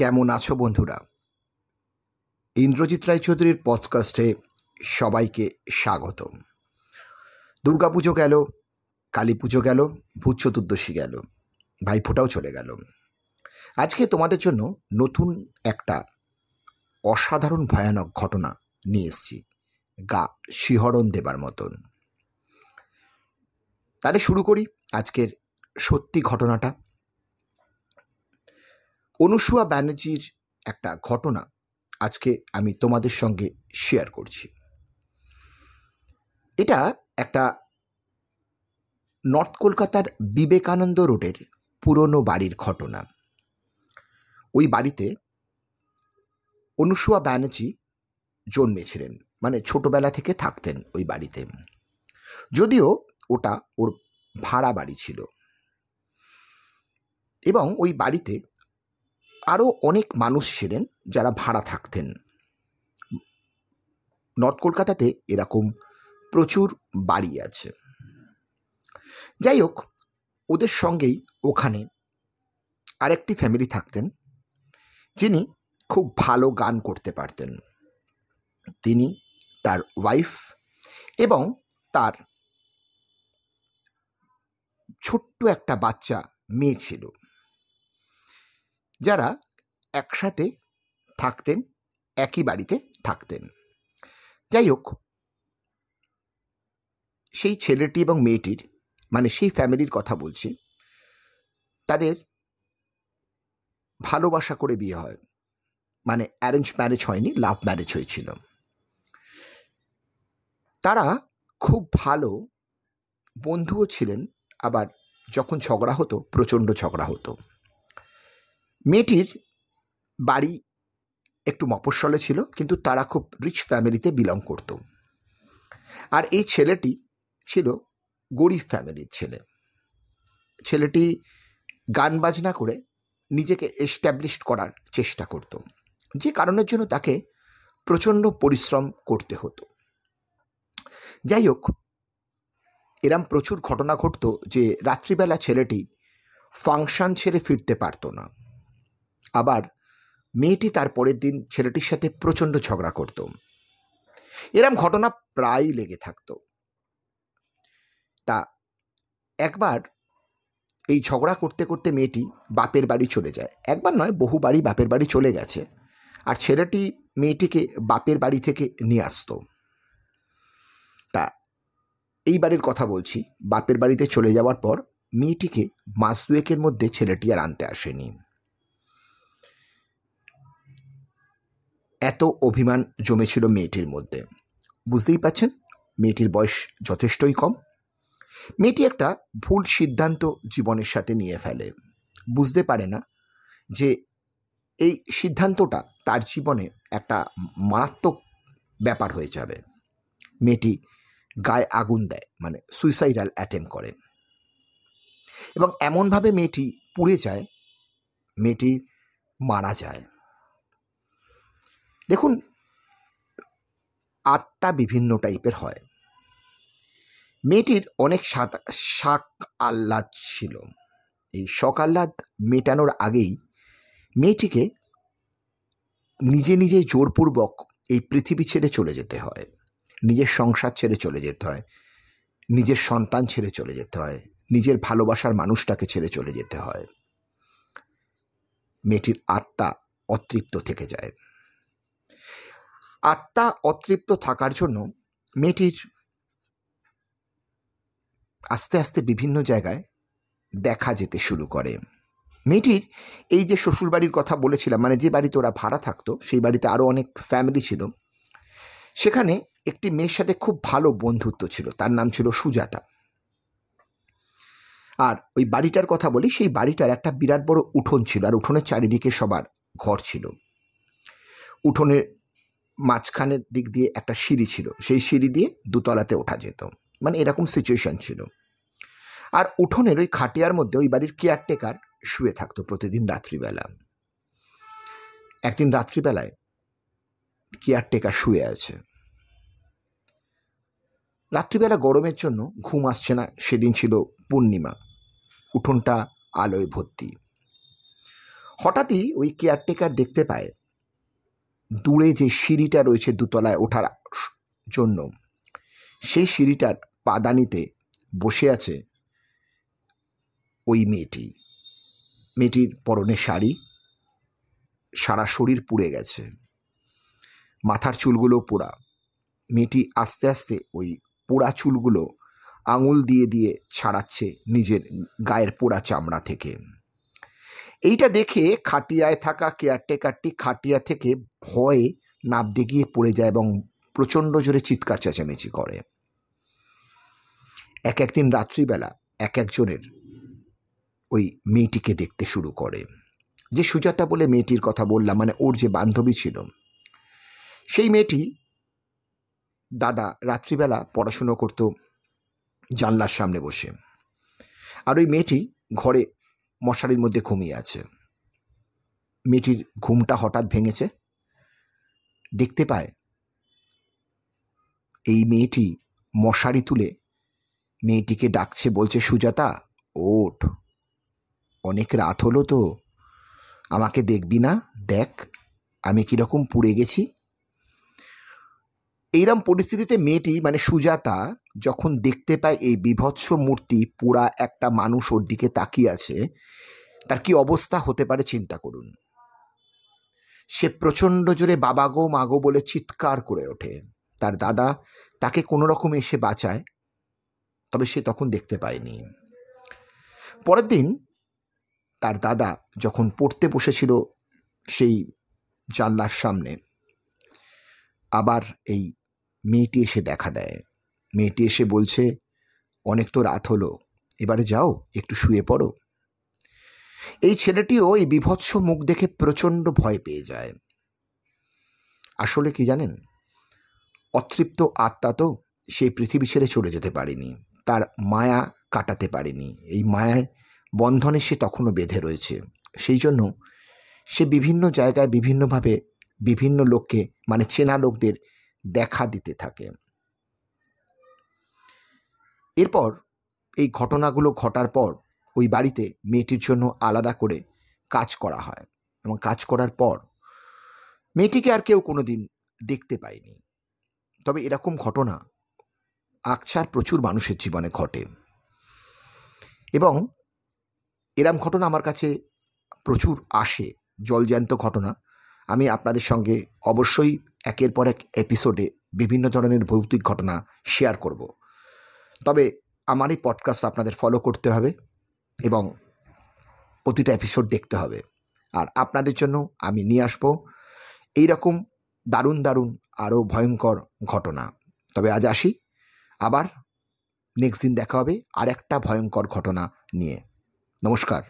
কেমন আছো বন্ধুরা? ইন্দ্রজিৎ রায়চৌধুরীর পডকাস্টে সবাইকে স্বাগত দুর্গাপুজো গেল কালী পুজো গেল, ভূত চতুর্দশী গেল, ভাইফোঁটাও চলে গেল। আজকে তোমাদের জন্য নতুন একটা অসাধারণ ভয়ানক ঘটনা নিয়ে এসছি, গা শিহরণ দেবার মতন। তাহলে শুরু করি আজকের সত্যি ঘটনাটা। অনুসুয়া ব্যানার্জির একটা ঘটনা আজকে আমি তোমাদের সঙ্গে শেয়ার করছি। এটা একটা নর্থ কলকাতার বিবেকানন্দ রোডের পুরনো বাড়ির ঘটনা। ওই বাড়িতে অনুসুয়া ব্যানার্জি জন্মেছিলেন মানে ছোটবেলা থেকে থাকতেন ওই বাড়িতে। যদিও ওটা ওর ভাড়া বাড়ি ছিল। এবং ওই বাড়িতে আরও অনেক মানুষ ছিলেন যারা ভাড়া থাকতেন। নর্থ কলকাতাতে এরকম প্রচুর বাড়ি আছে। যাই হোক, ওদের সঙ্গেই ওখানে আরেকটি ফ্যামিলি থাকতেন, যিনি খুব ভালো গান করতে পারতেন। তিনি তার ওয়াইফ এবং তার ছোট্ট একটা বাচ্চা মেয়ে ছিল। যারা একসাথে থাকতেন, একই বাড়িতে থাকতেন। যাই হোক, সেই ছেলেটি এবং মেয়েটির মানে সেই ফ্যামিলির কথা বলছি, তাদের ভালোবাসা করে বিয়ে হয়। মানে অ্যারেঞ্জ ম্যারেজ হয়নি, লাভ ম্যারেজ হয়েছিল। তারা খুব ভালো বন্ধুও ছিলেন, আবার যখন ঝগড়া হতো, প্রচণ্ড ঝগড়া হতো। মেয়েটির বাড়ি একটু মফস্বলে ছিল, কিন্তু তারা খুব রিচ ফ্যামিলিতে বিলং করত। আর এই ছেলেটি ছিল গরিব ফ্যামিলির ছেলে। ছেলেটি গান বাজনা করে নিজেকে এস্টাবলিশ করার চেষ্টা করত। যে কারণের জন্য তাকে প্রচণ্ড পরিশ্রম করতে হতো। যাই হোক, এরম প্রচুর ঘটনা ঘটত যে রাত্রিবেলা ছেলেটি ফাংশন ছেড়ে ফিরতে পারতো না। আবার মেয়েটি তার পরের দিন ছেলেটির সাথে প্রচণ্ড ঝগড়া করত। এরম ঘটনা প্রায়ই লেগে থাকত। তা একবার এই ঝগড়া করতে করতে মেয়েটি বাপের বাড়ি চলে যায়। একবার নয়, বহু বাড়ি বাপের বাড়ি চলে গেছে আর ছেলেটি মেয়েটিকে বাপের বাড়ি থেকে নিয়ে আসতো। তা এই বাড়ির কথা বলছি। বাপের বাড়িতে চলে যাওয়ার পর মেয়েটিকে মাস দুয়েকের মধ্যে ছেলেটি আর আনতে আসেনি। এত অভিমান জমেছিল মেয়েটির মধ্যে। বুঝতেই পাচ্ছেন মেয়েটির বয়স যথেষ্টই কম। মেয়েটি একটা ভুল সিদ্ধান্ত জীবনের সাথে নিয়ে ফেলে। বুঝতে পারে না যে এই সিদ্ধান্তটা তার জীবনে একটা মারাত্মক ব্যাপার হয়ে যাবে। মেয়েটি গায়ে আগুন দেয় মানে সুইসাইডাল অ্যাটেম্প করে। এবং এমনভাবে মেয়েটি পুড়ে যায়, মেয়েটি মারা যায়। দেখুন, আত্মা বিভিন্ন টাইপের হয়। মেয়েটির অনেক শাক আহ্লাদ ছিল। এই শখ আহ্লাদ মেটানোর আগেই মেয়েটিকে নিজে নিজে জোরপূর্বক এই পৃথিবী ছেড়ে চলে যেতে হয়। নিজের সংসার ছেড়ে চলে যেতে হয়। নিজের সন্তান ছেড়ে চলে যেতে হয়। নিজের ভালোবাসার মানুষটাকে ছেড়ে চলে যেতে হয়। মেয়েটির আত্মা অতৃপ্ত থেকে যায়। আত্মা অতৃপ্ত থাকার জন্য মেয়েটির আস্তে আস্তে বিভিন্ন জায়গায় দেখা যেতে শুরু করে। মেয়েটির এই যে শ্বশুরবাড়ির কথা বলেছিলাম মানে যে বাড়িতে ওরা ভাড়া থাকতো, সেই বাড়িতে আরও অনেক ফ্যামিলি ছিল। সেখানে একটি মেয়ের সাথে খুব ভালো বন্ধুত্ব ছিল, তার নাম ছিল সুজাতা। আর ওই বাড়িটার কথা বলি, সেই বাড়িটার একটা বিরাট বড় উঠোন ছিল, আর উঠোনের চারিদিকে সবার ঘর ছিল। উঠোনের মাঝখানের দিক দিয়ে একটা সিঁড়ি ছিল। সেই সিঁড়ি দিয়ে দুতলাতে ওঠা যেত। মানে এরকম সিচুয়েশন ছিল। আর উঠোনের ওই খাটিয়ার মধ্যে ওই বাড়ির কেয়ারটেকার শুয়ে থাকতো প্রতিদিন রাত্রিবেলা। একদিন রাত্রিবেলায় কেয়ারটেকার শুয়ে আছে। রাত্রিবেলা গরমের জন্য ঘুম আসছে না, সেদিন ছিল পূর্ণিমা। উঠোনটা আলোয় ভর্তি। হঠাৎই ওই কেয়ারটেকার দেখতে পায় দূরে যে সিঁড়িটা রয়েছে দুতলায় ওঠার জন্য, সেই সিঁড়িটার পাদানিতে বসে আছে ওই মেয়েটি। মেয়েটির পরনে শাড়ি, সারা শরীর পুড়ে গেছে। মাথার চুলগুলো পোড়া। মেয়েটি আস্তে আস্তে ওই পোড়া চুলগুলো আঙুল দিয়ে দিয়ে ছাড়াচ্ছে নিজের গায়ের পোড়া চামড়া থেকে। এইটা দেখে খাটিয়ায় থাকা কেয়ারটেকারটি খাটিয়া থেকে ভয়ে নাবতে গিয়ে পড়ে যায় এবং প্রচণ্ড জোরে চিৎকার চেঁচামেচি করে। এক একদিন রাত্রিবেলা এক একজনের ওই মেয়েটিকে দেখতে শুরু করে। যে সুজাতা বলে মেয়েটির কথা বললাম মানে ওর যে বান্ধবী ছিল, সেই মেয়েটি দাদা রাত্রিবেলা পড়াশুনো করতো জানলার সামনে বসে। আর ওই মেয়েটি ঘরে মশারির মধ্যে ঘুমিয়ে আছে। মেয়েটির ঘুমটা হঠাৎ ভেঙেছে। দেখতে পায়, এই মেয়েটি মশারি তুলে মেয়েটিকে ডাকছে, বলছে, সুজাতা, ওঠ। অনেক রাত হলো তো, আমাকে দেখবি না? দেখ, আমি কীরকম পুড়ে গেছি। এইরম পরিস্থিতিতে মেয়েটি মানে সুজাতা, যখন দেখতে পায় এই বিভৎস মূর্তি, পুরা একটা মানুষ ওর দিকে তাকিয়ে আছে, তার কি অবস্থা হতে পারে চিন্তা করুন। সে প্রচণ্ড জোরে বাবা গো মাগো বলে চিৎকার করে ওঠে। তার দাদা তাকে কোনো রকম এসে বাঁচায়, তবে সে তখন দেখতে পায়নি। পরের দিন তার দাদা যখন পড়তে বসেছিল সেই জানলার সামনে, আবার এই মেয়েটি এসে দেখা দেয়। মেয়েটি এসে বলছে, অনেক তো রাত হলো, এবারে যাও, একটু শুয়ে পড়ো। এই ছেলেটিও এই বিভৎস মুখ দেখে প্রচণ্ড ভয় পেয়ে যায়। আসলে কি জানেন, অতৃপ্ত আত্মা তো সেই পৃথিবী ছেড়ে চলে যেতে পারেনি, তার মায়া কাটাতে পারেনি। এই মায়ায় বন্ধনে সে তখনও বেঁধে রয়েছে। সেই জন্য সে বিভিন্ন জায়গায় বিভিন্নভাবে বিভিন্ন লোককে মানে চেনা লোকদের দেখা দিতে থাকে। এরপর এই ঘটনাগুলো ঘটার পর ওই বাড়িতে মেয়েটির জন্য আলাদা করে কাজ করা হয় এবং কাজ করার পর মেয়েটিকে আর কেউ কোনো দিন দেখতে পায়নি। তবে এরকম ঘটনা আকছার প্রচুর মানুষের জীবনে ঘটে। এবং এরম ঘটনা আমার কাছে প্রচুর আসে। জলজ্যান্ত ঘটনা। আমি আপনাদের সঙ্গে অবশ্যই একের পর এক এপিসোডে বিভিন্ন ধরনের ভৌতিক ঘটনা শেয়ার করব। তবে আমার এই পডকাস্ট আপনাদের ফলো করতে হবে এবং প্রতিটা এপিসোড দেখতে হবে। আর আপনাদের জন্য আমি নিয়ে আসব এইরকম দারুণ দারুণ আরও ভয়ঙ্কর ঘটনা। তবে আজ আসি। আবার নেক্সট দিন দেখা হবে আর একটা ভয়ঙ্কর ঘটনা নিয়ে। নমস্কার।